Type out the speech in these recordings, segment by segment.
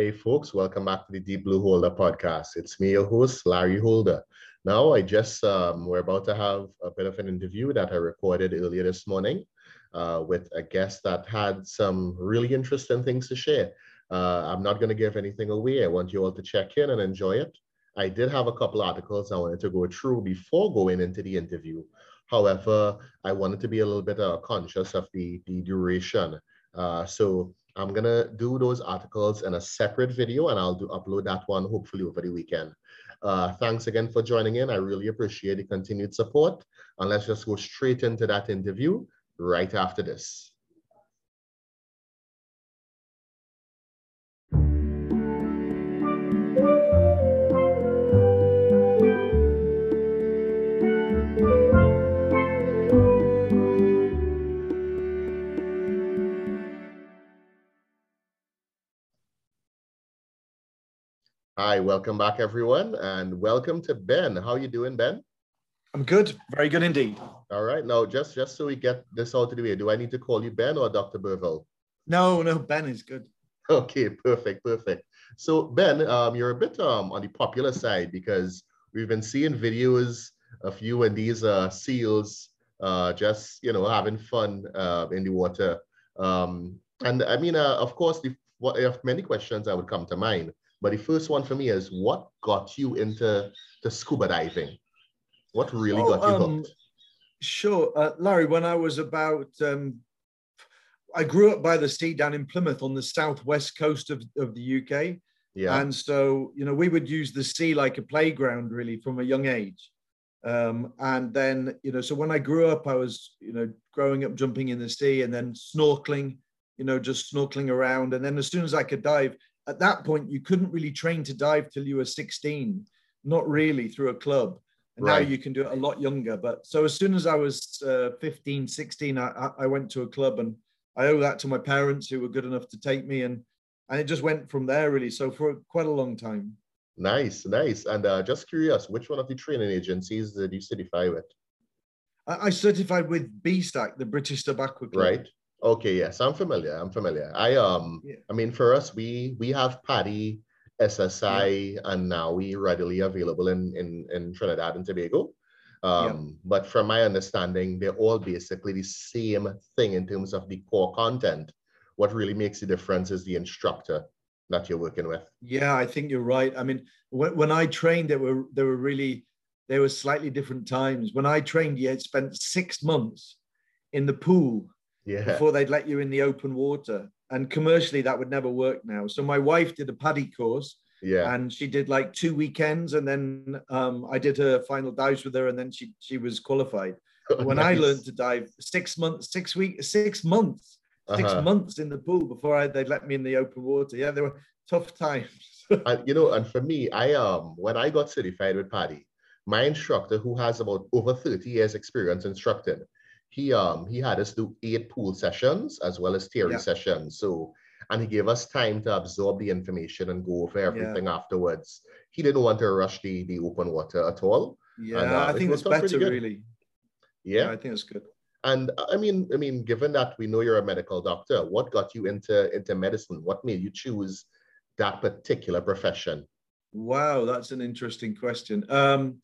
Hey, folks, welcome back to the Deep Blue Holder podcast. It's me, your host, Larry Holder. Now, I just, um, we're about to have a bit of an interview that I recorded earlier this morning uh, with a guest that had some really interesting things to share. Uh, I'm not going to give anything away. I want you all to check in and enjoy it. I did have a couple articles I wanted to go through before going into the interview. However, I wanted to be a little bit uh, conscious of the, the duration. Uh, so I'm gonna do those articles in a separate video and I'll do upload that one hopefully over the weekend. Uh, thanks again for joining in. I really appreciate the continued support. And let's just go straight into that interview right after this. Hi, welcome back everyone and welcome to Ben. How you doing, Ben? I'm good, very good indeed. All right, now just just so we get this out of the way, do I need to call you Ben or Dr. Burville? No, no, Ben is good. Okay, perfect, perfect. So Ben, um, you're a bit um, on the popular side because we've been seeing videos of you and these uh, seals uh, just, you know, having fun uh, in the water. Um, and I mean, uh, of course, the, what, if many questions I would come to mind. But the first one for me is what got you into the scuba diving? What really oh, got you um, hooked? Sure, uh, Larry. When I was about, um, I grew up by the sea down in Plymouth on the southwest coast of, of the UK. Yeah. And so, you know, we would use the sea like a playground really from a young age. Um, and then, you know, so when I grew up, I was, you know, growing up jumping in the sea and then snorkeling, you know, just snorkeling around. And then as soon as I could dive, at that point you couldn't really train to dive till you were 16 not really through a club. And right. now you can do it a lot younger. But so as soon as i was uh, 15 16 I, I went to a club and i owe that to my parents who were good enough to take me. And and it just went from there really. So for quite a long time. Nice nice. And uh, just curious which one of the training agencies did you certify with? I, I certified with BSAC the British Sub-Aqua Club. Right Okay, yes, I'm familiar. I'm familiar. I um, yeah. I mean, for us, we we have PADI, SSI, yeah. and NAUI readily available in in in Trinidad and Tobago. Um, yeah. But from my understanding, they're all basically the same thing in terms of the core content. What really makes the difference is the instructor that you're working with. Yeah, I think you're right. I mean, when, when I trained, there were there were really there were slightly different times. When I trained, you had spent six months in the pool yeah. before they'd let you in the open water. And commercially, that would never work now. So my wife did a PADI course. Yeah. And she did like two weekends, and then um, I did her final dives with her, and then she she was qualified. Oh, when nice. I learned to dive, six months, six weeks, six months, 6 uh-huh. months in the pool before I, they let me in the open water. Yeah, they were tough times. and you know, and for me, I um when I got certified with PADI, my instructor, who has about over 30 years experience instructing, he um he had us do eight pool sessions as well as theory yeah. sessions. So and he gave us time to absorb the information and go over everything yeah. afterwards. He didn't want to rush the the open water at all. Yeah, and, uh, I think it's better really. Yeah. yeah, I think it's good. And I mean, I mean, given that we know you're a medical doctor, what got you into into medicine? What made you choose that particular profession? Wow, that's an interesting question. Um,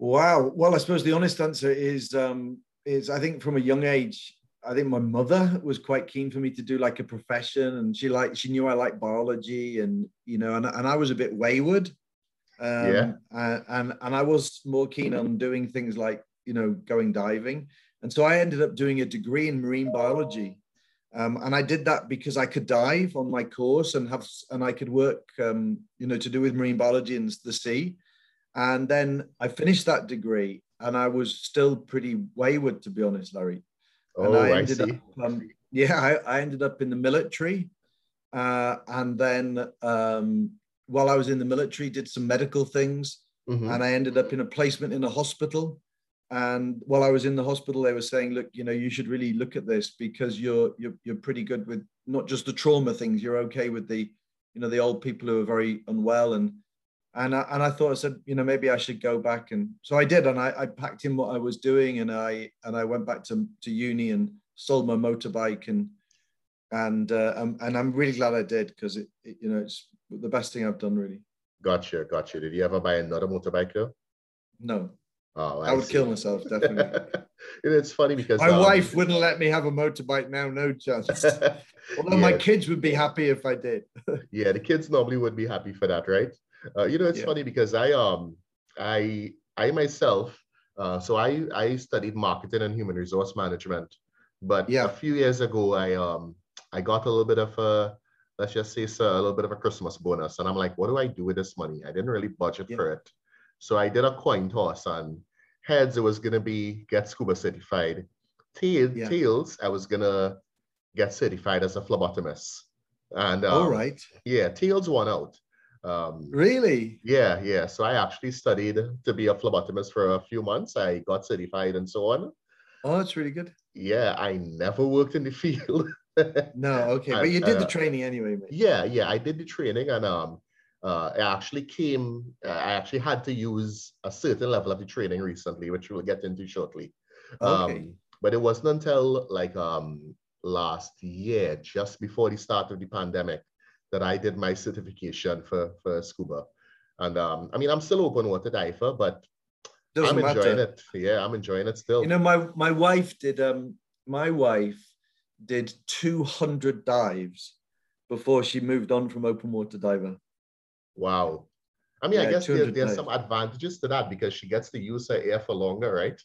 Wow. Well, I suppose the honest answer is um, is I think from a young age, I think my mother was quite keen for me to do like a profession, and she like she knew I liked biology, and you know, and and I was a bit wayward, um, yeah, and, and and I was more keen on doing things like you know going diving, and so I ended up doing a degree in marine biology. Um, and I did that because I could dive on my course and have and I could work, um, you know, to do with marine biology and the sea. And then I finished that degree and I was still pretty wayward, to be honest, Larry. And oh, I ended I see. Up, um, yeah, I, I, ended up in the military. Uh, and then um, while I was in the military, did some medical things. Mm-hmm. And I ended up in a placement in a hospital. And while I was in the hospital, they were saying, "Look, you know, you should really look at this because you're you're you're pretty good with not just the trauma things. You're okay with the, you know, the old people who are very unwell and and I, and I thought I said you know maybe I should go back and so I did and I, I packed in what I was doing and I and I went back to, to uni and sold my motorbike and and uh, um, and I'm really glad I did because it, it, you know it's the best thing I've done really. Gotcha, gotcha. Did you ever buy another motorbike though? No. Oh, I, I would see. kill myself definitely. it's funny because my um, wife wouldn't let me have a motorbike now. No chance. Although yeah. my kids would be happy if I did. yeah, the kids normally would be happy for that, right? Uh, you know, it's yeah. funny because I um I I myself uh, so I I studied marketing and human resource management, but yeah. a few years ago I um I got a little bit of a let's just say so, a little bit of a Christmas bonus, and I'm like, what do I do with this money? I didn't really budget yeah. for it, so I did a coin toss, and heads it was gonna be get scuba certified. Tail, yeah. Tails I was gonna get certified as a phlebotomist, and um, all right, yeah, tails won out. Um, really? Yeah, yeah. So I actually studied to be a phlebotomist for a few months. I got certified and so on. Oh, that's really good. Yeah, I never worked in the field. no, okay, but you did uh, the training anyway. Mate. Yeah, yeah, I did the training, and um, uh, I actually came. Uh, I actually had to use a certain level of the training recently, which we'll get into shortly. Okay. Um, but it wasn't until like um last year, just before the start of the pandemic, that I did my certification for for scuba. And um, I mean, I'm still open water diver, but Doesn't I'm enjoying matter. it. Yeah, I'm enjoying it still. You know, my my wife did um my wife did 200 dives before she moved on from open water diver. Wow. I mean, yeah, I guess there, there's some advantages to that because she gets to use her air for longer, right?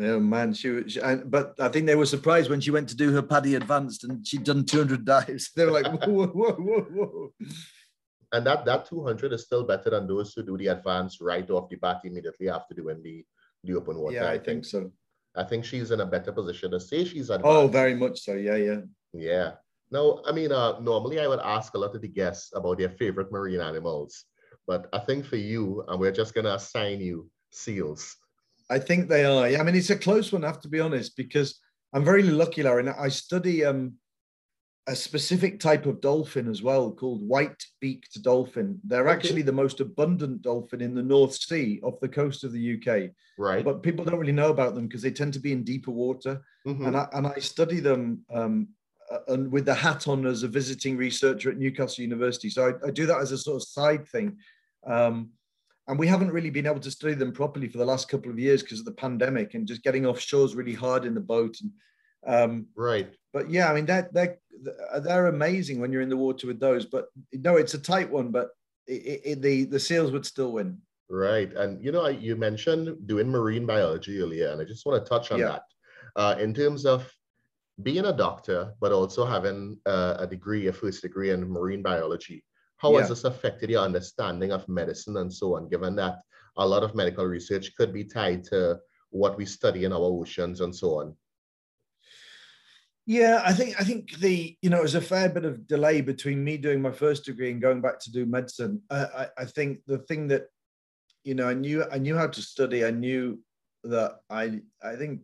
Oh man, she, she but I think they were surprised when she went to do her PADI advanced and she'd done 200 dives. They were like, whoa, whoa, whoa, whoa. And that that 200 is still better than those who do the advance right off the bat immediately after doing the the open water. Yeah, I, I think. think so. I think she's in a better position to say she's advanced. Oh, very much so. Yeah, yeah. Yeah. Now, I mean, uh, normally I would ask a lot of the guests about their favorite marine animals, but I think for you, and we're just gonna assign you seals. I think they are. Yeah, I mean, it's a close one. I have to be honest because I'm very lucky, Larry. I study um, a specific type of dolphin as well called white-beaked dolphin. They're okay. actually the most abundant dolphin in the North Sea off the coast of the UK. Right. But people don't really know about them because they tend to be in deeper water. Mm-hmm. And, I, and I study them um, uh, and with the hat on as a visiting researcher at Newcastle University. So I, I do that as a sort of side thing. Um, and we haven't really been able to study them properly for the last couple of years because of the pandemic and just getting offshore is really hard in the boat and um, right. but yeah i mean they're, they're they're amazing when you're in the water with those but no it's a tight one but it, it, the the seals would still win. Right. And you know you mentioned doing marine biology earlier and i just want to touch on yeah. that. Uh, in terms of being a doctor but also having uh, a degree a first degree in marine biology how yeah. has this affected your understanding of medicine and so on, given that a lot of medical research could be tied to what we study in our oceans and so on? Yeah, I think I think the you know it was a fair bit of delay between me doing my first degree and going back to do medicine. Uh, I, I think the thing that you know I knew I knew how to study. I knew that I I think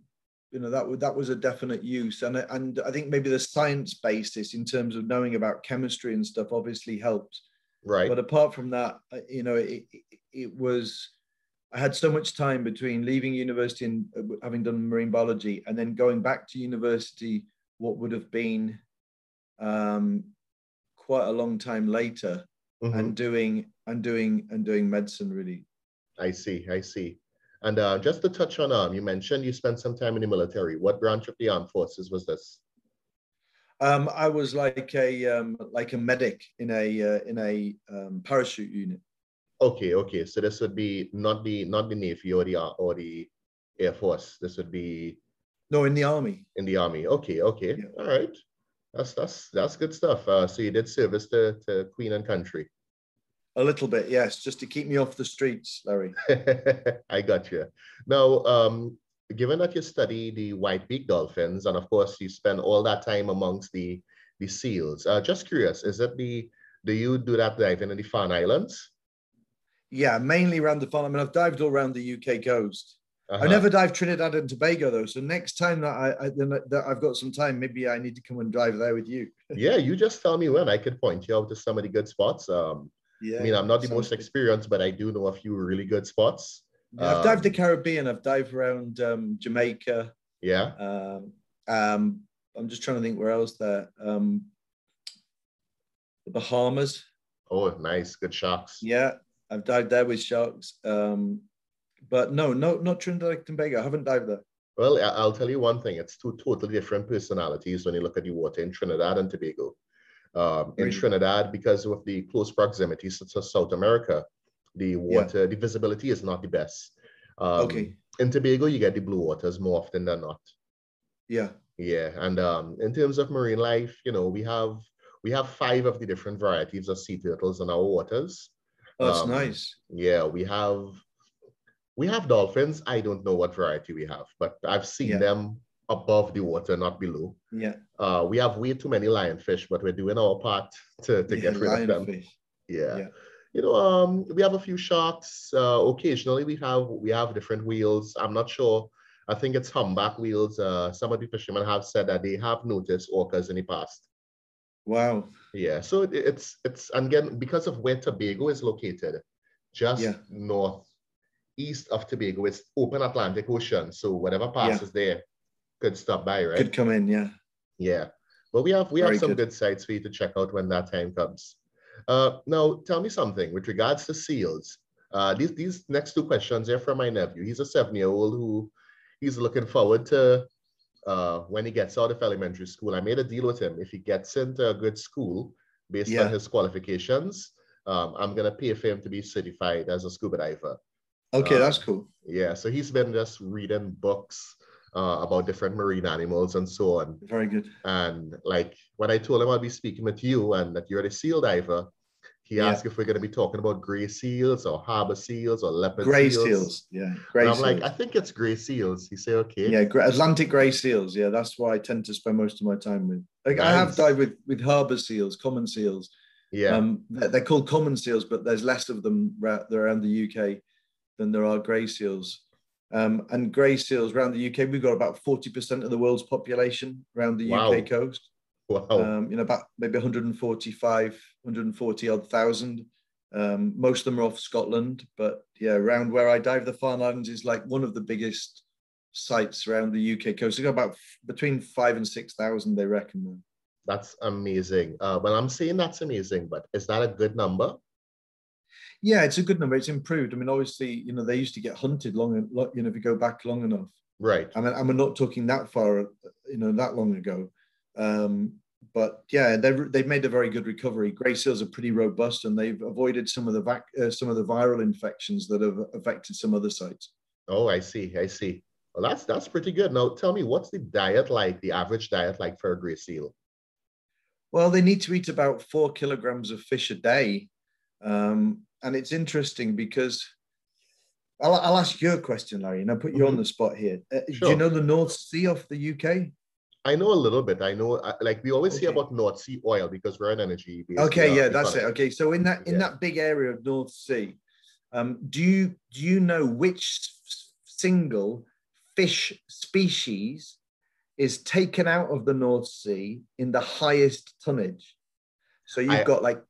you know that that was a definite use and and I think maybe the science basis in terms of knowing about chemistry and stuff obviously helps right but apart from that uh, you know it, it, was I had so much time between leaving university and uh, having done marine biology and then going back to university what would have been um, quite a long time later mm-hmm. and doing and doing and doing medicine really I see I see and uh, just to touch on, um, you mentioned you spent some time in the military. What branch of the armed forces was this? Um, I was like a um, like a medic in a uh, in a um, parachute unit. Okay, okay. So this would be not the not the navy or the or the air force. This would be no in the army. In the army. Okay, okay. Yeah. All right. That's that's that's good stuff. Uh, so you did service to, to Queen and Country. A little bit, yes, just to keep me off the streets, Larry. I got you. Now, um, given that you study the white-beaked dolphins, and of course you spend all that time amongst the the seals, uh, just curious, is it the do you do that diving in the Farne Islands? Yeah, mainly around the Farne. I mean, I've dived all around the UK coast. Uh-huh. I never dived Trinidad and Tobago though. So next time that I, I that I've got some time, maybe I need to come and dive there with you. yeah, you just tell me when I could point you out to some of the good spots. Um, yeah. I mean, I'm not the most experienced, but I do know a few really good spots. Yeah, I've dived the um, Caribbean. I've dived around um, Jamaica. Yeah. Um, um, I'm just trying to think where else there. Um, the Bahamas. Oh, nice, good sharks. Yeah, I've dived there with sharks. Um, but no, no, not Trinidad and Tobago. I haven't dived there. Well, I'll tell you one thing. It's two totally different personalities when you look at the water in Trinidad and Tobago. Um, in Trinidad, because of the close proximity to South America, the water, yeah. the visibility is not the best. Um, okay. In Tobago, you get the blue waters more often than not. Yeah. Yeah, and um, in terms of marine life, you know, we have we have five of the different varieties of sea turtles in our waters. Oh, that's um, nice. Yeah, we have we have dolphins. I don't know what variety we have, but I've seen yeah. them above the water, not below. Yeah. Uh, we have way too many lionfish, but we're doing our part to, to yeah, get rid of them. Yeah. yeah. You know, um, we have a few sharks. Uh, occasionally, we have we have different wheels. I'm not sure. I think it's humpback wheels. Uh, some of the fishermen have said that they have noticed orcas in the past. Wow. Yeah. So it, it's it's and again because of where Tobago is located, just yeah. north east of Tobago, it's open Atlantic Ocean. So whatever passes yeah. there could stop by, right? Could come in, yeah. Yeah. But we have we Very have some good. good sites for you to check out when that time comes. Uh, now, tell me something with regards to seals. Uh, these these next two questions are from my nephew. He's a seven year old who he's looking forward to uh, when he gets out of elementary school. I made a deal with him. If he gets into a good school based yeah. on his qualifications, um, I'm gonna pay for him to be certified as a scuba diver. Okay, um, that's cool. Yeah, so he's been just reading books uh, about different marine animals and so on. Very good. And like when I told him I'd be speaking with you and that you're the seal diver, he yeah. asked if we're going to be talking about gray seals or harbor seals or leopard seals. gray seals. seals. Yeah, gray and I'm seals. like, I think it's gray seals. He said, okay. Yeah, Atlantic gray seals. Yeah, that's why I tend to spend most of my time with. Like nice. I have dived with with harbor seals, common seals. Yeah, um, they're, they're, called common seals, but there's less of them around the UK than there are grey seals. Um, and grey seals around the UK, we've got about 40% of the world's population around the wow. UK coast. Wow. Um, you know, about maybe 145, 140 odd thousand. Um, most of them are off Scotland, but yeah, around where I dive, the Farne Islands is like one of the biggest sites around the UK coast. They've got about between five and 6,000, they reckon. That's amazing. Uh, well, I'm saying that's amazing, but is that a good number? Yeah, it's a good number. It's improved. I mean, obviously, you know, they used to get hunted long, you know, if you go back long enough. Right. I mean, I'm not talking that far, you know, that long ago. Um, but yeah, they've they've made a very good recovery. Grey seals are pretty robust, and they've avoided some of the vac, uh, some of the viral infections that have affected some other sites. Oh, I see. I see. Well, that's that's pretty good. Now, tell me, what's the diet like? The average diet like for a grey seal? Well, they need to eat about four kilograms of fish a day. Um, and it's interesting because I'll, I'll ask you a question, Larry, and I'll put you mm-hmm. on the spot here. Uh, sure. Do you know the North Sea of the UK? I know a little bit. I know, uh, like we always okay. hear about North Sea oil because we're an energy. Okay, uh, yeah, that's it. Okay, so in that in yeah. that big area of North Sea, um, do you do you know which single fish species is taken out of the North Sea in the highest tonnage? So you've I, got like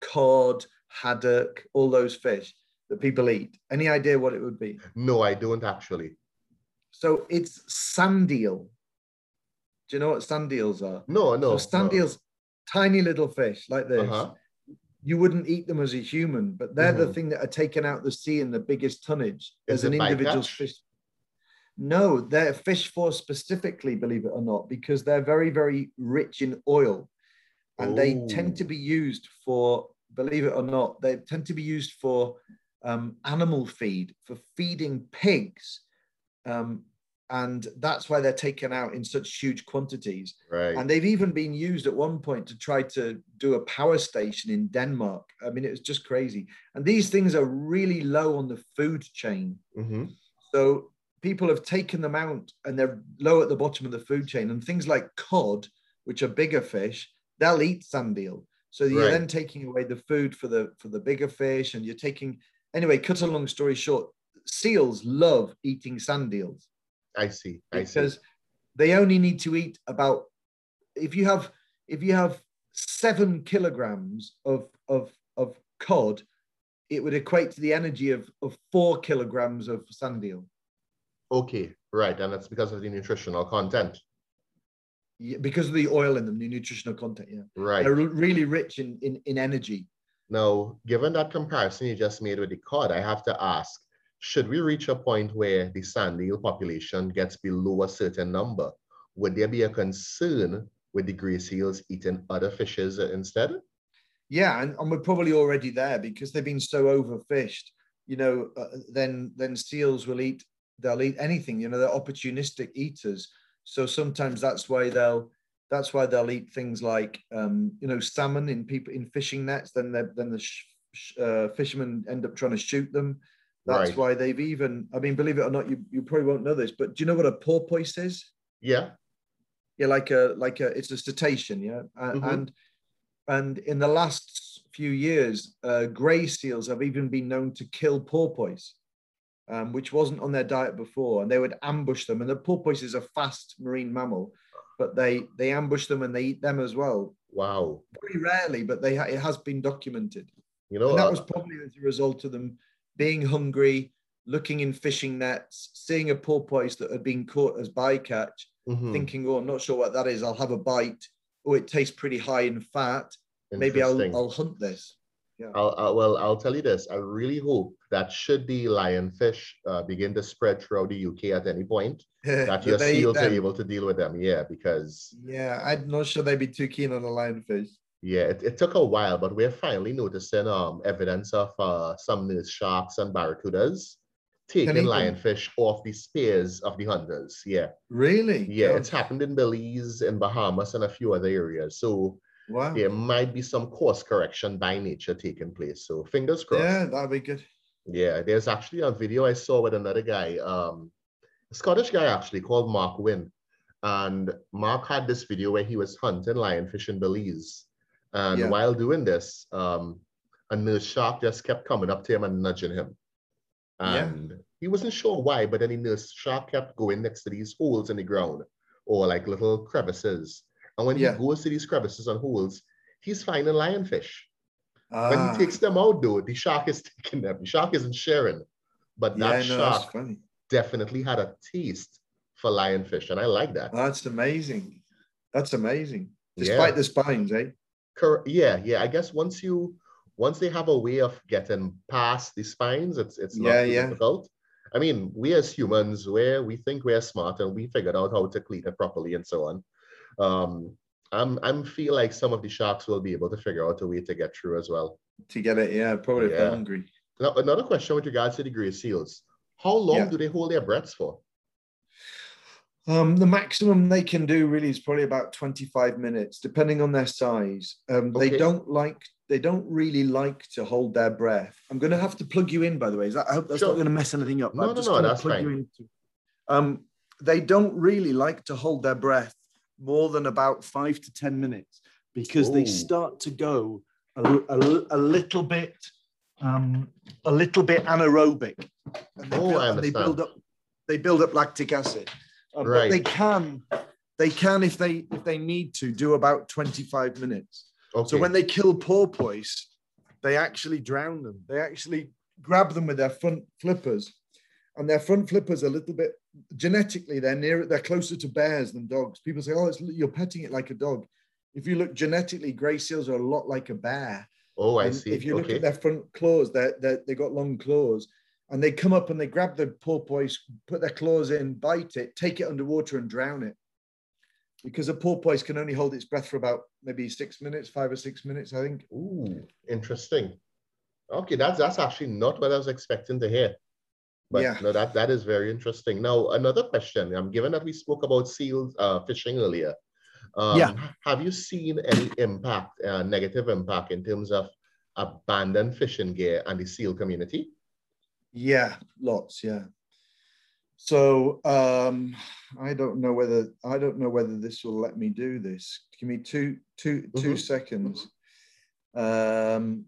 cod, haddock, all those fish that people eat. Any idea what it would be? No, I don't actually. So it's sand eel. Do you know what sand eels are? No, no. So sand eels, tiny little fish like this. Uh-huh. You wouldn't eat them as a human, but they're mm-hmm. the thing that are taken out the sea in the biggest tonnage as an individual fish. No, they're fish for specifically, believe it or not, because they're very, very rich in oil and Ooh. they tend to be used for believe it or not, they tend to be used for um, animal feed, for feeding pigs. Um, and that's why they're taken out in such huge quantities. Right. And they've even been used at one point to try to do a power station in Denmark. I mean, it was just crazy. And these things are really low on the food chain. Mm-hmm. So people have taken them out and they're low at the bottom of the food chain. And things like cod, which are bigger fish, they'll eat sand eel. So you're right. then taking away the food for the for the bigger fish, and you're taking anyway. Cut a long story short, seals love eating sand eels. I see. I because see. they only need to eat about if you have if you have seven kilograms of of of cod, it would equate to the energy of of four kilograms of sand eel. Okay, right, and that's because of the nutritional content. Yeah, because of the oil in them, the nutritional content. Yeah, right. They're really rich in in, in energy. Now, given that comparison you just made with the cod, I have to ask: Should we reach a point where the sand eel population gets below a certain number, would there be a concern with the gray seals eating other fishes instead? Yeah, and, and we're probably already there because they've been so overfished. You know, uh, then then seals will eat. They'll eat anything. You know, they're opportunistic eaters. So sometimes that's why they'll that's why they'll eat things like um, you know salmon in people in fishing nets. Then then the sh- uh, fishermen end up trying to shoot them. That's right. why they've even. I mean, believe it or not, you, you probably won't know this, but do you know what a porpoise is? Yeah yeah, like a like a it's a cetacean, yeah, mm-hmm. and and in the last few years, uh, grey seals have even been known to kill porpoise, um, which wasn't on their diet before, and they would ambush them. And the porpoise is a fast marine mammal, but they they ambush them and they eat them as well. Wow! Very rarely, but they it has been documented. You know, and that was probably as a result of them being hungry, looking in fishing nets, seeing a porpoise that had been caught as bycatch, mm-hmm. thinking, oh, I'm not sure what that is. I'll have a bite. Oh, it tastes pretty high in fat. Maybe I'll, I'll hunt this. Yeah. I'll, I'll, well, I'll tell you this. I really hope that should the lionfish uh, begin to spread throughout the UK at any point, that your seals are able to deal with them. Yeah, because yeah, I'm not sure they'd be too keen on a lionfish. Yeah, it, it took a while, but we're finally noticing um evidence of uh, some nurse sharks and barracudas taking lionfish off the spears of the hunters. Yeah. Really? Yeah, God. it's happened in Belize, in Bahamas, and a few other areas. So wow. there might be some course correction by nature taking place. So fingers crossed. Yeah, that'd be good. Yeah, there's actually a video I saw with another guy, um, a Scottish guy actually called Mark Wynn. And Mark had this video where he was hunting lionfish in Belize. And yeah. while doing this, um, a nurse shark just kept coming up to him and nudging him. And yeah. he wasn't sure why, but then the nurse shark kept going next to these holes in the ground or like little crevices. And when yeah. he goes to these crevices and holes, he's finding lionfish. Ah. When he ah. takes them out, though, the shark is taking them. The shark isn't sharing. But that yeah, no, shark definitely had a taste for lionfish. And I like that. That's amazing. That's amazing. Despite the spines, eh? Yeah, yeah. I guess once you once they have a way of getting past the spines, it's it's not yeah, yeah. difficult. I mean, we as humans, where we think we're smart and we figured out how to clean it properly and so on. Um, I'm I'm feel like some of the sharks will be able to figure out a way to get through as well. To get it, yeah, probably yeah. hungry. Now, another question with regards to the gray seals: How long yeah. do they hold their breaths for? Um, the maximum they can do really is probably about 25 minutes, depending on their size. Um, okay. They don't like they don't really like to hold their breath. I'm going to have to plug you in, by the way. That, I hope that's sure. not going to mess anything up. No, I'm no, no, that's fine. Um, they don't really like to hold their breath more than about five to 10 minutes because Ooh. they start to go a, a, a little bit, um, a little bit anaerobic. And they, oh, build, and they build up, they build up lactic acid. Um, right. But they can, they can, if they, if they need to do about 25 minutes. Okay. So when they kill porpoise, they actually drown them. They actually grab them with their front flippers, and their front flippers are a little bit genetically they're near they're closer to bears than dogs. People say, "Oh, you're petting it like a dog." If you look genetically, grey seals are a lot like a bear. Oh, I and see. If you look okay. at their front claws, they're, they they got long claws, and they come up and they grab the porpoise, put their claws in, bite it, take it underwater, and drown it because a porpoise can only hold its breath for about maybe six minutes, five or six minutes, I think. Ooh, interesting. Okay, that's that's actually not what I was expecting to hear. But yeah. no, that, that is very interesting. Now, another question. Um, given that we spoke about seals uh, fishing earlier, um, yeah. have you seen any impact, uh, negative impact in terms of abandoned fishing gear and the seal community? Yeah, lots. Yeah. So um, I don't know whether I don't know whether this will let me do this. Give me two two, two mm-hmm. seconds. Um,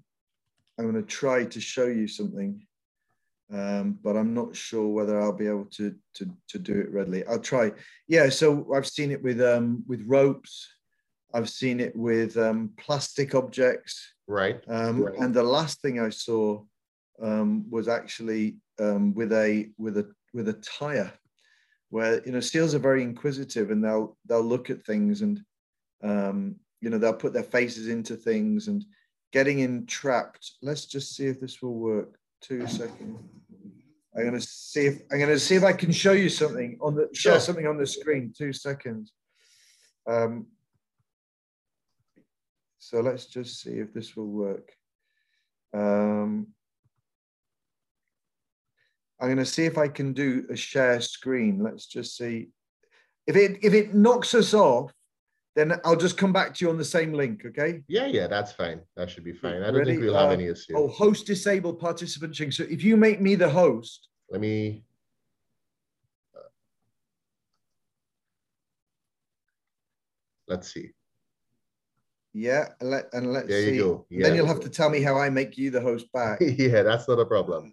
I'm going to try to show you something, um, but I'm not sure whether I'll be able to to to do it readily. I'll try. Yeah. So I've seen it with um, with ropes. I've seen it with um, plastic objects. Right. Um, right. And the last thing I saw um, was actually um, with a with a with a tire. where you know seals are very inquisitive and they'll they'll look at things and um, you know they'll put their faces into things and getting entrapped. Let's just see if this will work. Two seconds. I'm gonna see if I'm gonna see if I can show you something on the share something on the screen. Two seconds. Um, so let's just see if this will work. Um, I'm going to see if I can do a share screen. Let's just see. If it if it knocks us off, then I'll just come back to you on the same link, okay? Yeah, yeah, that's fine. That should be fine. I don't Ready? think we'll have uh, any issue. Oh, host disabled participant ching. So if you make me the host. Let me. let's see. Yeah, and, let, and let's there see. you go. Yeah. Then you'll have to tell me how I make you the host back. yeah, that's not a problem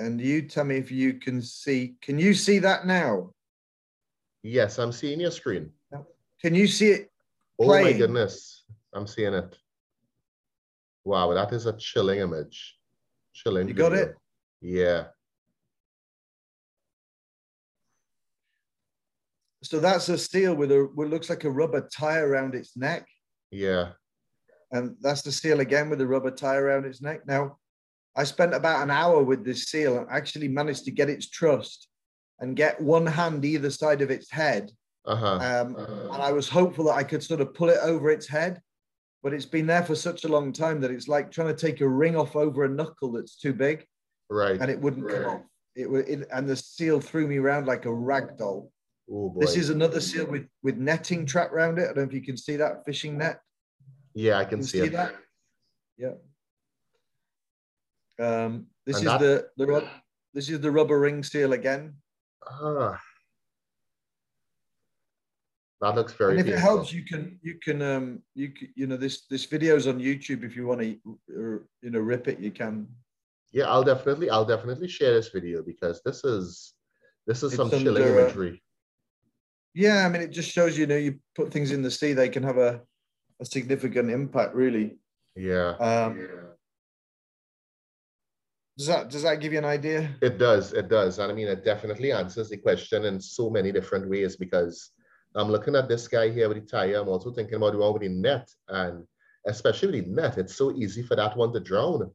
and you tell me if you can see. Can you see that now? Yes, I'm seeing your screen. Can you see it? Playing? Oh my goodness, I'm seeing it. Wow, that is a chilling image. Chilling. You video. got it? Yeah. So that's a seal with a what looks like a rubber tie around its neck. Yeah. And that's the seal again with a rubber tie around its neck. Now, I spent about an hour with this seal and actually managed to get its trust and get one hand either side of its head. Uh-huh. Um, and I was hopeful that I could sort of pull it over its head, but it's been there for such a long time that it's like trying to take a ring off over a knuckle that's too big. Right. And it wouldn't right. come off. It, it and the seal threw me around like a rag doll. Oh, this is another seal with with netting trapped around it. I don't know if you can see that fishing net. Yeah, I can, can see, see, it. that. Yeah. Um, this and is that, the the this is the rubber ring seal again. Ah, that looks very. And if beautiful. it helps, you can you can um you you know this this video's on YouTube. If you want to uh, you know rip it, you can. Yeah, I'll definitely I'll definitely share this video because this is this is it's some chilling uh, imagery. Yeah, I mean, it just shows you know you put things in the sea, they can have a a significant impact, really. Yeah. Um, yeah. Does that does that give you an idea? It does. It does. And I mean, it definitely answers the question in so many different ways because I'm looking at this guy here with the tire. I'm also thinking about the one with the net, and especially the net. It's so easy for that one to drown.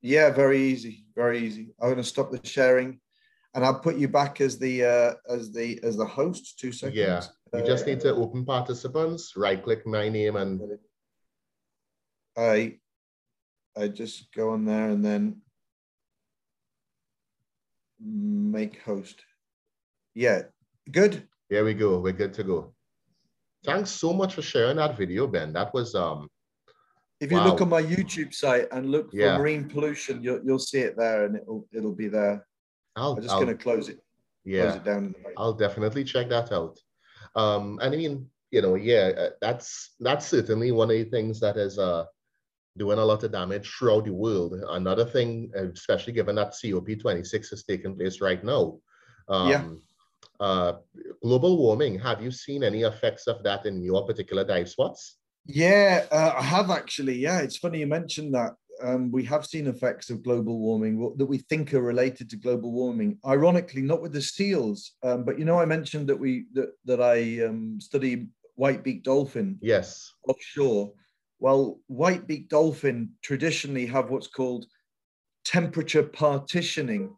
Yeah, very easy. Very easy. I'm going to stop the sharing, and I'll put you back as the uh, as the as the host. Two seconds. Yeah. You just need to open participants. Right click my name and. I I just go on there and then make host. Yeah, good. Here we go. We're good to go. Thanks so much for sharing that video, Ben. That was um. If you wow. look on my YouTube site and look for yeah. marine pollution, you'll you'll see it there, and it'll it'll be there. I'll, I'm just I'll, gonna close it. Yeah, close it down. I'll definitely check that out. Um, and I mean, you know, yeah, uh, that's that's certainly one of the things that is uh doing a lot of damage throughout the world. Another thing, especially given that COP26 is taking place right now. Um, yeah. Uh, global warming, have you seen any effects of that in your particular dive spots? Yeah, uh, I have actually. Yeah, it's funny you mentioned that. Um, we have seen effects of global warming that we think are related to global warming. Ironically, not with the seals, um, but you know, I mentioned that we that that I um, study white-beaked dolphin. Yes. Offshore, well, white-beaked dolphin traditionally have what's called temperature partitioning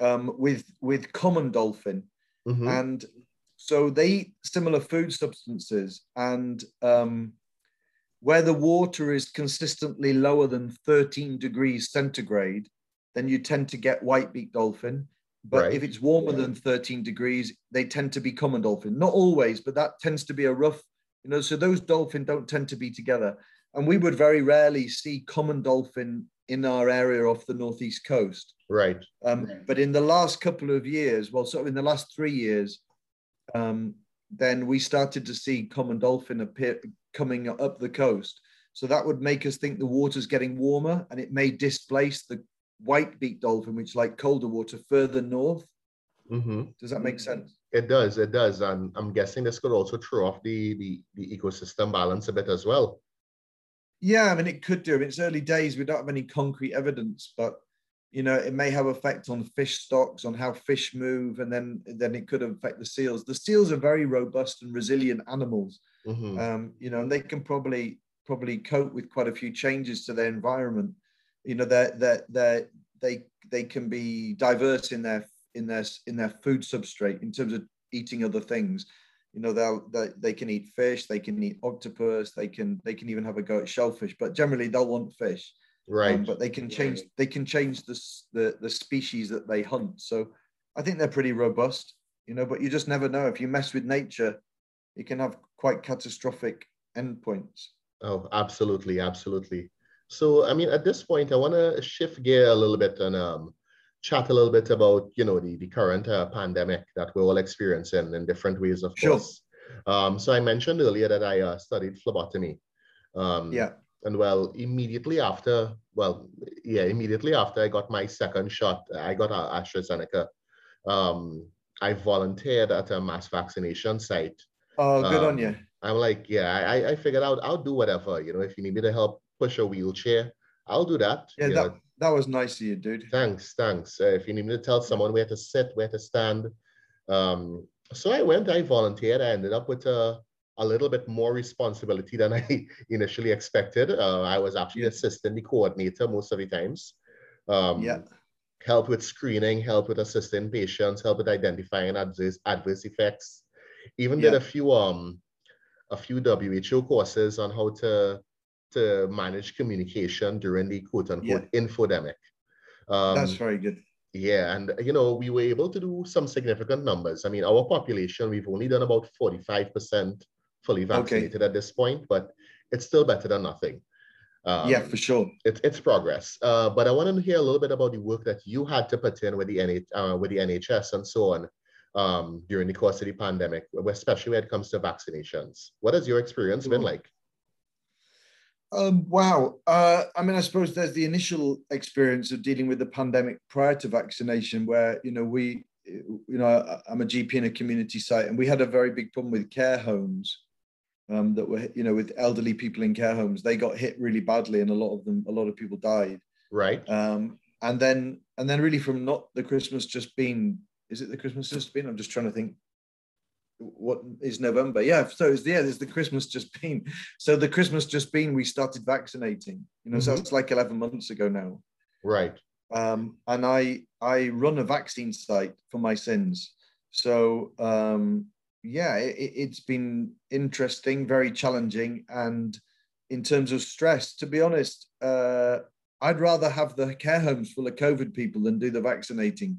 um, with, with common dolphin. Mm-hmm. And so they eat similar food substances. And um, where the water is consistently lower than 13 degrees centigrade, then you tend to get white-beaked dolphin. But right. if it's warmer than 13 degrees, they tend to be common dolphin. Not always, but that tends to be a rough you know, so those dolphin don't tend to be together. And we would very rarely see common dolphin in our area off the northeast coast. Right. Um, but in the last couple of years, well, sort of in the last three years, um, then we started to see common dolphin appear coming up the coast. So that would make us think the water's getting warmer and it may displace the white beaked dolphin, which like colder water further north. Mm-hmm. Does that make sense? It does. It does. And I'm guessing this could also throw off the, the, the ecosystem balance a bit as well. Yeah, I mean, it could do. I mean, it's early days. We don't have any concrete evidence, but you know, it may have effect on fish stocks, on how fish move, and then then it could affect the seals. The seals are very robust and resilient animals, mm-hmm. um, you know, and they can probably probably cope with quite a few changes to their environment. You know, that that they they they can be diverse in their in their in their food substrate in terms of eating other things. You know, they'll they, they can eat fish, they can eat octopus, they can they can even have a go at shellfish, but generally they'll want fish. Right. um, but they can change they can change the, the the species that they hunt. So i think they're pretty robust you know but you just never know. If you mess with nature it can have quite catastrophic endpoints. Oh absolutely absolutely. So i mean at this point i want to shift gear a little bit and um, chat a little bit about you know the, the current uh, pandemic that we're all experiencing in different ways of sure. course um, so i mentioned earlier that i uh, studied phlebotomy um, yeah and well, immediately after, well, yeah, immediately after I got my second shot, I got AstraZeneca. Um, I volunteered at a mass vaccination site. Oh, good um, on you. I'm like, yeah, I, I figured out I'll do whatever. You know, if you need me to help push a wheelchair, I'll do that. Yeah, that, know. That was nice of you, dude. Thanks, thanks. Uh, if you need me to tell someone where to sit, where to stand. Um, so I went, I volunteered. I ended up with a a little bit more responsibility than I initially expected. Uh, I was actually yeah. assisting the coordinator most of the times. Um, yeah. Help with screening, help with assisting patients, help with identifying adverse, adverse effects. Even yeah. did a few um a few WHO courses on how to to manage communication during the quote unquote yeah. infodemic. Um, That's very good. Yeah, and you know, we were able to do some significant numbers. I mean, our population, we've only done about 45% fully vaccinated okay. at this point, but it's still better than nothing. Um, yeah, for sure. It, it's progress. Uh, but I wanted to hear a little bit about the work that you had to put in with the, NH, uh, with the NHS and so on um, during the course of the pandemic, especially when it comes to vaccinations. What has your experience been like? Um, wow. Uh, I mean, I suppose there's the initial experience of dealing with the pandemic prior to vaccination, where you know we, you know, I'm a GP in a community site, and we had a very big problem with care homes um, that were you know with elderly people in care homes. They got hit really badly and a lot of them a lot of people died. Right. Um, and then and then really from not the christmas just been is it the christmas just been? I'm just trying to think what is november? Yeah so it's yeah there's the christmas just been. So the christmas just been we started vaccinating you know mm-hmm. so it's like 11 months ago now. Right. Um, and i i run a vaccine site for my sins. So um, yeah, it, has been interesting, very challenging, and in terms of stress, to be honest, uh, I'd rather have the care homes full of COVID people than do the vaccinating.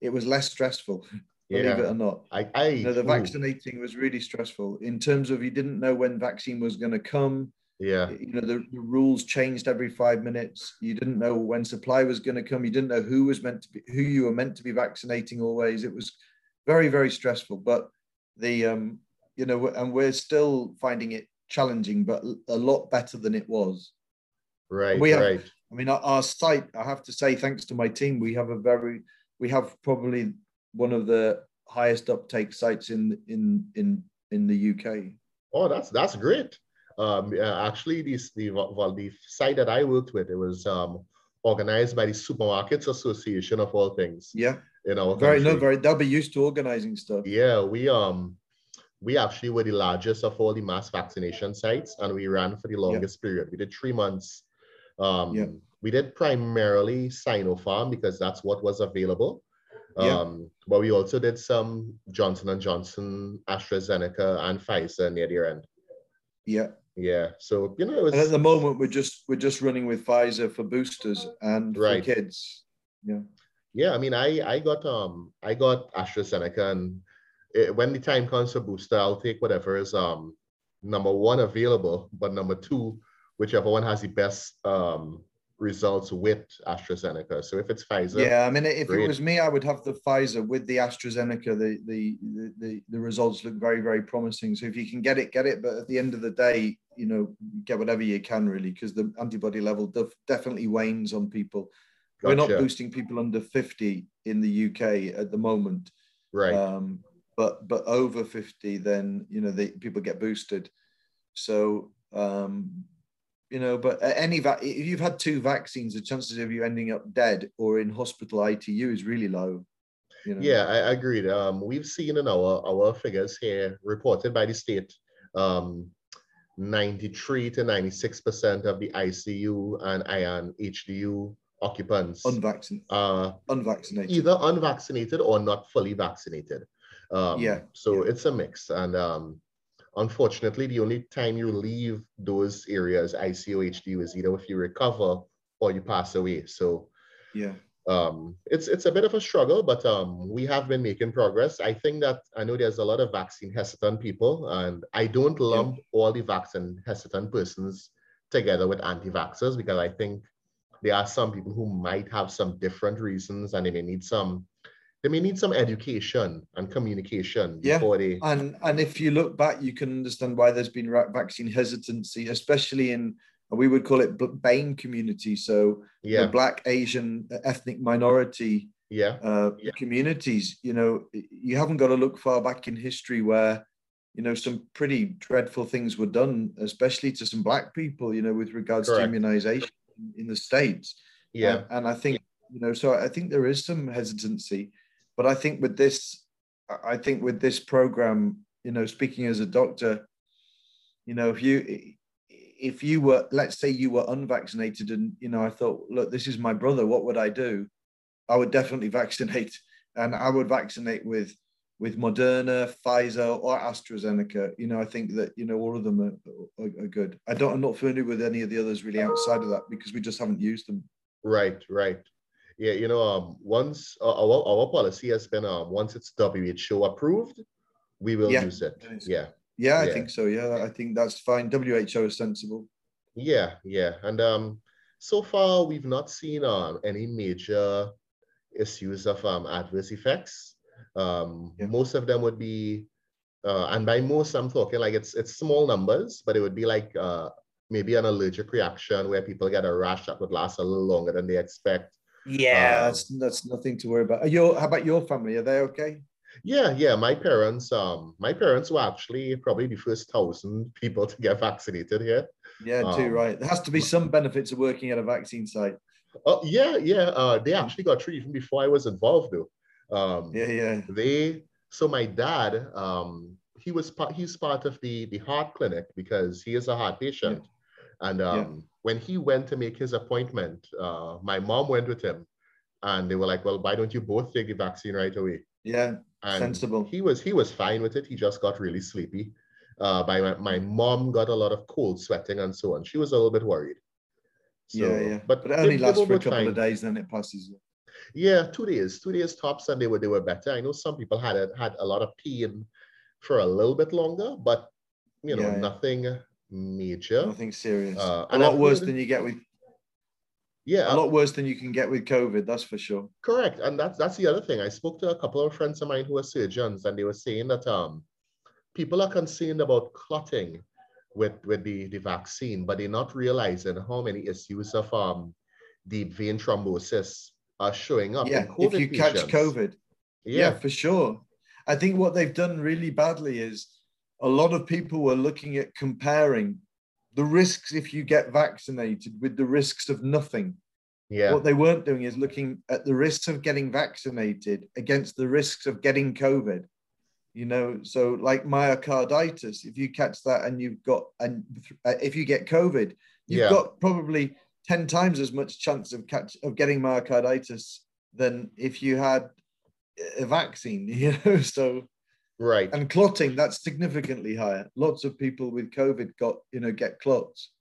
It was less stressful, yeah. believe it or not. I, I you know, the vaccinating was really stressful in terms of you didn't know when vaccine was going to come. Yeah. You know, the, the, rules changed every five minutes. You didn't know when supply was going to come. You didn't know who was meant to be, who you were meant to be vaccinating always. It was very, very stressful. But the um, you know, and we're still finding it challenging, but a lot better than it was. Right. We have, right. I mean, our, our site. I have to say, thanks to my team, we have a very, we have probably one of the highest uptake sites in in in in the UK. Oh, that's that's great. Um, actually, this the well, the site that I worked with, it was um, organized by the Supermarkets Association of all things. Yeah. You know, very no, very they'll be used to organizing stuff. Yeah, we um we actually were the largest of all the mass vaccination sites and we ran for the longest yeah. period. We did three months. Um yeah. we did primarily Sinopharm because that's what was available. Yeah. Um, but we also did some Johnson and Johnson, AstraZeneca, and Pfizer near the end. Yeah. Yeah. So you know, and at the moment we're just we're just running with Pfizer for boosters and right. for kids. Yeah. Yeah. I mean, I I got um I got AstraZeneca, and it, when the time comes for booster, I'll take whatever is um number one available, but number two, whichever one has the best um results with AstraZeneca. So if it's Pfizer, yeah, I mean, if great. it was me, I would have the Pfizer with the AstraZeneca. The, the the the the results look very very promising. So if you can get it, get it. But at the end of the day, you know, get whatever you can really, because the antibody level def- definitely wanes on people. Gotcha. We're not boosting people under 50 in the UK at the moment. Right. Um, but but over 50, then you know, the people get boosted. So um, you know, but any va- if you've had two vaccines, the chances of you ending up dead or in hospital ITU is really low. You know? Yeah, I, I agreed. Um, we've seen in our our figures here reported by the state, um, 93 to 96 percent of the ICU and ION HDU occupants unvaccinated, uh, unvaccinated, either unvaccinated or not fully vaccinated. Um, yeah. So yeah. it's a mix, and um, unfortunately, the only time you leave those areas, ICU, HDU, is either if you recover or you pass away. So yeah, um, it's it's a bit of a struggle, but um, we have been making progress. I think that I know there's a lot of vaccine hesitant people, and I don't lump yeah. all the vaccine hesitant persons together with anti-vaxxers because I think there are some people who might have some different reasons and they may need some they may need some education and communication yeah. before they and and if you look back you can understand why there's been vaccine hesitancy especially in we would call it BAME community so yeah. the black asian ethnic minority yeah. Uh, yeah. communities you know you haven't got to look far back in history where you know some pretty dreadful things were done especially to some black people you know with regards Correct. to immunization in the states yeah and, and i think you know so i think there is some hesitancy but I think with this, I think with this program, you know, speaking as a doctor, you know, if you if you were, let's say you were unvaccinated, and you know, I thought, look, this is my brother. What would I do? I would definitely vaccinate, and I would vaccinate with with Moderna, Pfizer, or AstraZeneca. You know, I think that you know all of them are, are, are, good. I don't. I'm not familiar with any of the others really outside of that because we just haven't used them. Right, right. Yeah, you know, um, once uh, our our policy has been um, once it's WHO approved, we will yeah. use it. Yeah. Yeah, I yeah. think so. Yeah, I think that's fine. WHO is sensible. Yeah, yeah, and um, so far we've not seen um any major issues of um adverse effects. Um, yeah. most of them would be, uh, and by most I'm talking like it's it's small numbers, but it would be like uh maybe an allergic reaction where people get a rash that would last a little longer than they expect yeah, um, that's that's nothing to worry about. Are your how about your family? Are they okay? Yeah, yeah. My parents, um, my parents were actually probably the first thousand people to get vaccinated here. Yeah, too um, right. There has to be some benefits of working at a vaccine site. Oh yeah, yeah. Uh, they actually got treated even before I was involved though. Um, yeah, yeah. They so my dad, um, he was part. He's part of the the heart clinic because he is a heart patient, yeah. and um, yeah when he went to make his appointment, uh, my mom went with him, and they were like, "Well, why don't you both take the vaccine right away?" Yeah, and sensible. He was he was fine with it. He just got really sleepy. Uh, by my, my mom got a lot of cold sweating and so on. She was a little bit worried. So, yeah, yeah. But, but it only lasts for a couple fine. of days, then it passes. Yeah, two days, two days tops, and they were they were better. I know some people had had a lot of pain for a little bit longer, but you know, yeah, nothing major. Nothing serious. Uh, a lot worse than you get with. Yeah, a lot worse than you can get with COVID. That's for sure. Correct, and that's that's the other thing. I spoke to a couple of friends of mine who are surgeons, and they were saying that um, people are concerned about clotting with with the the vaccine, but they're not realizing how many issues of um deep vein thrombosis are showing up. Yeah, if you patients. catch COVID. Yeah. yeah, for sure. I think what they've done really badly is a lot of people were looking at comparing the risks if you get vaccinated with the risks of nothing. Yeah. What they weren't doing is looking at the risks of getting vaccinated against the risks of getting COVID. You know, so like myocarditis, if you catch that and you've got, and if you get COVID, you've yeah. got probably 10 times as much chance of catch of getting myocarditis than if you had a vaccine, you know. So Right. And clotting, that's significantly higher. Lots of people with COVID got, you know, get clots.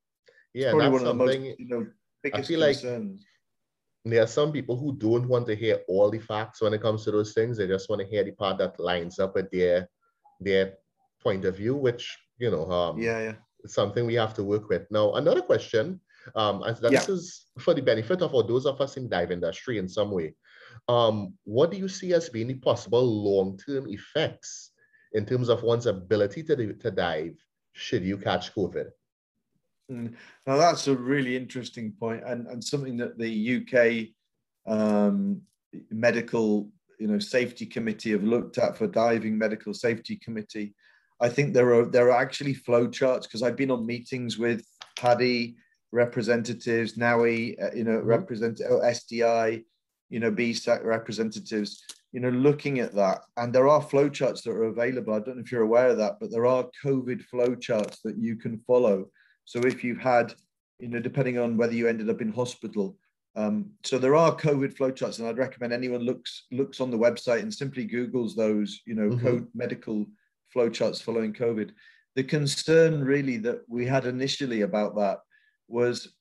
Yeah, it's probably one of the most, you know, biggest I feel concerns. Like there are some people who don't want to hear all the facts when it comes to those things. They just want to hear the part that lines up with their their point of view, which you know, um, yeah, yeah, something we have to work with. Now, another question, um, and yeah. this is for the benefit of all those of us in the dive industry in some way. Um, what do you see as being the possible long-term effects in terms of one's ability to, to dive should you catch COVID? Hmm. Now that's a really interesting point and, and something that the UK um, medical you know safety committee have looked at for diving medical safety committee. I think there are there are actually flow charts because I've been on meetings with PADI representatives, NAUI, uh, you know, mm-hmm. represent oh, SDI, you know, BSAC representatives, you know, looking at that. And there are flowcharts that are available. I don't know if you're aware of that, but there are COVID flowcharts that you can follow. So if you've had, you know, depending on whether you ended up in hospital, um, so there are COVID flowcharts, and I'd recommend anyone looks looks on the website and simply Google's those, you know, mm-hmm. code medical flowcharts following COVID. The concern really that we had initially about that was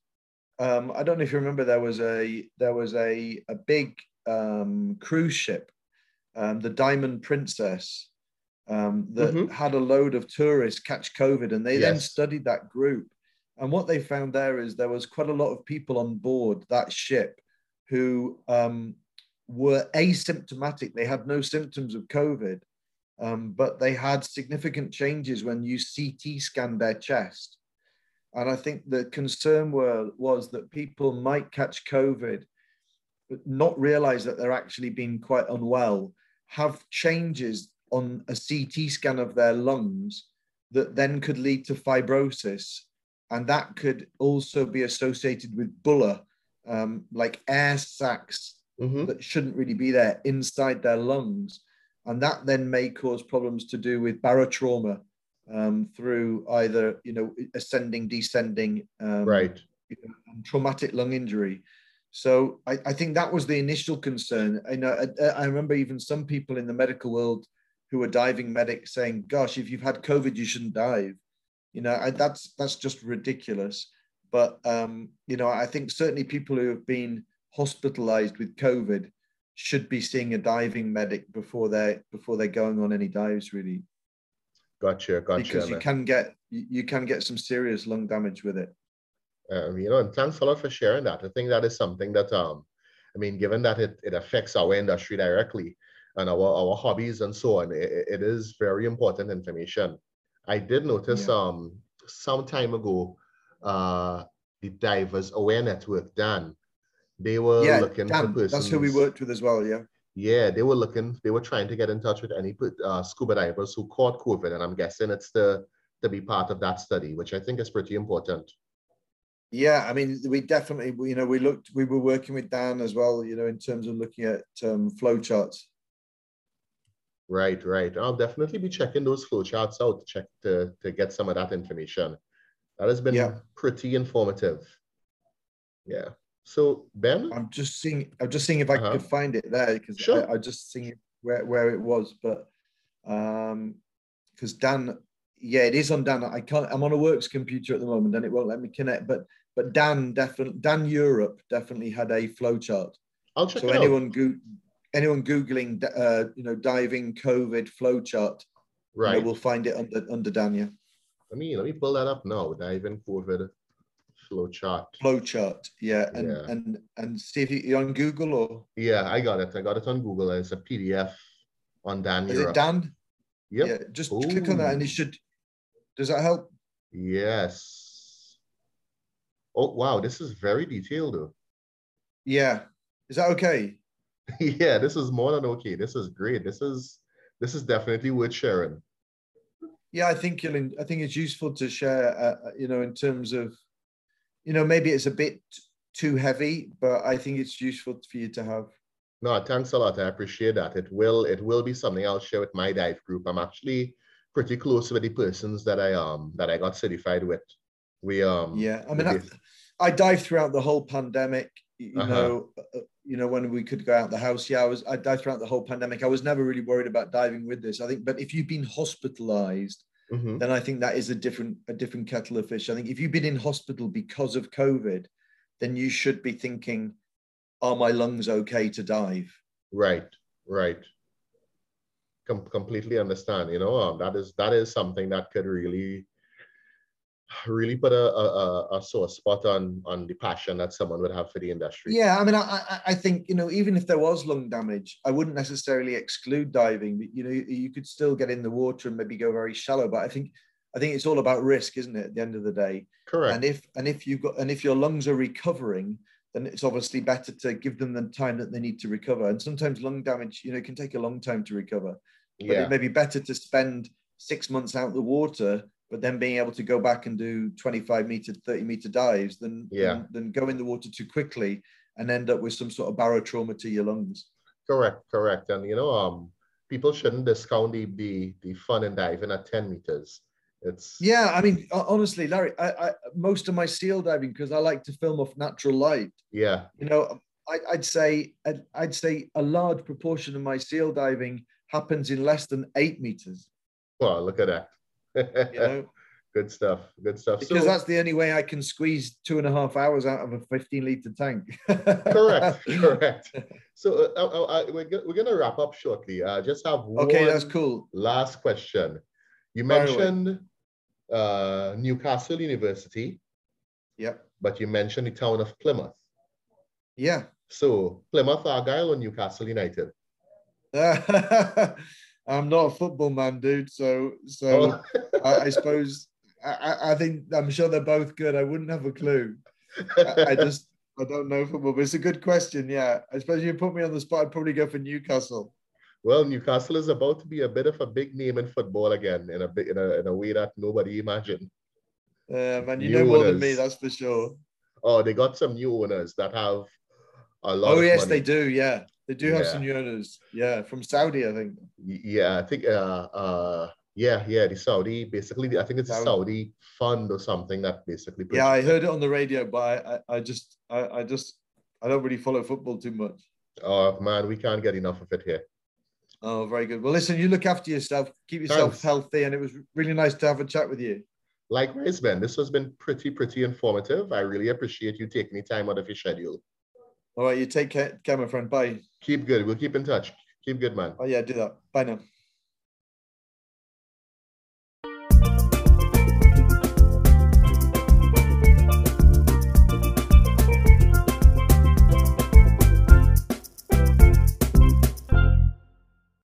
um, I don't know if you remember there was a there was a a big um, cruise ship, um, the Diamond Princess, um, that mm-hmm. had a load of tourists catch COVID, and they yes. then studied that group. And what they found there is there was quite a lot of people on board that ship who um, were asymptomatic. They had no symptoms of COVID, um, but they had significant changes when you CT scanned their chest. And I think the concern were, was that people might catch COVID, but not realize that they're actually being quite unwell, have changes on a CT scan of their lungs that then could lead to fibrosis. And that could also be associated with bulla, um, like air sacs mm-hmm. that shouldn't really be there inside their lungs. And that then may cause problems to do with barotrauma, um, through either you know ascending, descending, um, right, traumatic lung injury. So I, I, think that was the initial concern. I know I, I, remember even some people in the medical world who were diving medics saying, "Gosh, if you've had COVID, you shouldn't dive." You know, I, that's that's just ridiculous. But um, you know, I think certainly people who have been hospitalized with COVID should be seeing a diving medic before they're before they're going on any dives. Really. Gotcha, gotcha. Because you can get you can get some serious lung damage with it. Um, you know, and thanks a lot for sharing that. I think that is something that um, I mean, given that it, it affects our industry directly and our, our hobbies and so on, it, it is very important information. I did notice yeah. um some time ago, uh the Divers Alert Network, Dan, they were yeah, looking Dan, for persons. That's who we worked with as well, yeah. Yeah, they were looking, they were trying to get in touch with any uh, scuba divers who caught COVID, and I'm guessing it's to, to be part of that study, which I think is pretty important. Yeah, I mean, we definitely, you know, we looked, we were working with Dan as well, you know, in terms of looking at um, flow charts. Right, right. I'll definitely be checking those flow charts out to check to, to get some of that information. That has been yeah. pretty informative. Yeah. So Ben, I'm just seeing. I'm just seeing if I uh-huh. could find it there because sure. I, I just seeing where where it was, but um, because Dan, yeah, it is on Dan. I can't. I'm on a works computer at the moment, and it won't let me connect. But but Dan definitely Dan Europe definitely had a flowchart. I'll check. So anyone go, anyone googling, uh, you know, diving COVID flowchart, right, you know, will find it under under Dania. Let me let me pull that up now. Diving COVID flow chart. Flow chart, yeah, and yeah. and and see if you, are on Google or. Yeah, I got it. I got it on Google. It's a PDF on Dan. Is Europe. it Dan? Yep. Yeah, just Ooh. click on that, and it should. Does that help? Yes. Oh wow, this is very detailed though. Yeah. Is that okay? yeah, this is more than okay. This is great. This is this is definitely worth sharing. Yeah, I think you'll. I think it's useful to share. Uh, uh you know, in terms of you know, maybe it's a bit too heavy, but I think it's useful for you to have. No, thanks a lot. I appreciate that. It will it will be something I'll share with my dive group. I'm actually pretty close with the persons that I um that I got certified with. We um yeah, I mean I, I dived throughout the whole pandemic. You uh-huh. know, uh, uh, you know when we could go out the house. Yeah, I was I dived throughout the whole pandemic. I was never really worried about diving with this. I think, but if you've been hospitalized mm-hmm. then I think that is a different a different kettle of fish. I think if you've been in hospital because of COVID, then you should be thinking, are my lungs okay to dive? Right, right. Com- completely understand. You know, um, that is that is something that could really really put a, a, a sore spot on on the passion that someone would have for the industry. Yeah, I mean, I, I think you know, even if there was lung damage, I wouldn't necessarily exclude diving. But, you know, you could still get in the water and maybe go very shallow. But I think I think it's all about risk, isn't it? At the end of the day, correct. And if and if you've got and if your lungs are recovering, then it's obviously better to give them the time that they need to recover. And sometimes lung damage, you know, can take a long time to recover. But yeah. it may be better to spend six months out the water but then being able to go back and do 25 meter, 30 meter dives than, yeah. than, than go in the water too quickly and end up with some sort of barotrauma to your lungs. Correct, correct. And you know, um, people shouldn't discount the the, the fun in diving at 10 meters. It's yeah, I mean, honestly, Larry, I, I most of my seal diving because I like to film off natural light. Yeah, you know, I, would say I'd, I'd say a large proportion of my seal diving happens in less than eight meters. Well, look at that. you know, good stuff. Good stuff. Because so, that's the only way I can squeeze two and a half hours out of a 15 liter tank. correct. Correct. So uh, uh, we're, we're going to wrap up shortly. Uh, just have one okay. That's cool. Last question. You mentioned uh, Newcastle University. Yep. But you mentioned the town of Plymouth. Yeah. So Plymouth Argyle or Newcastle United? I'm not a football man, dude. So so oh. I, I, suppose I, I think I'm sure they're both good. I wouldn't have a clue. I, I just I don't know football, but it's a good question. Yeah, I suppose you put me on the spot. I'd probably go for Newcastle. Well, Newcastle is about to be a bit of a big name in football again, in a bit in a, in a way that nobody imagined. Uh, man, you new know more owners. than me, that's for sure. Oh, they got some new owners that have a lot. Oh yes, money. they do. Yeah, they do have yeah. some owners. Yeah, from Saudi, I think. Yeah, I think. Uh, uh, yeah, yeah, the Saudi. Basically, I think it's Saudi. a Saudi fund or something that basically. Yeah, I heard it on the radio, but I, I just, I, I just, I don't really follow football too much. Oh man, we can't get enough of it here. Oh, very good. Well, listen, you look after yourself, keep yourself Thanks. healthy, and it was really nice to have a chat with you. Likewise, Ben. This has been pretty, pretty informative. I really appreciate you taking the time out of your schedule. All right, you take care, my friend. Bye. Keep good. We'll keep in touch. Keep good, man. Oh, yeah, do that. Bye now.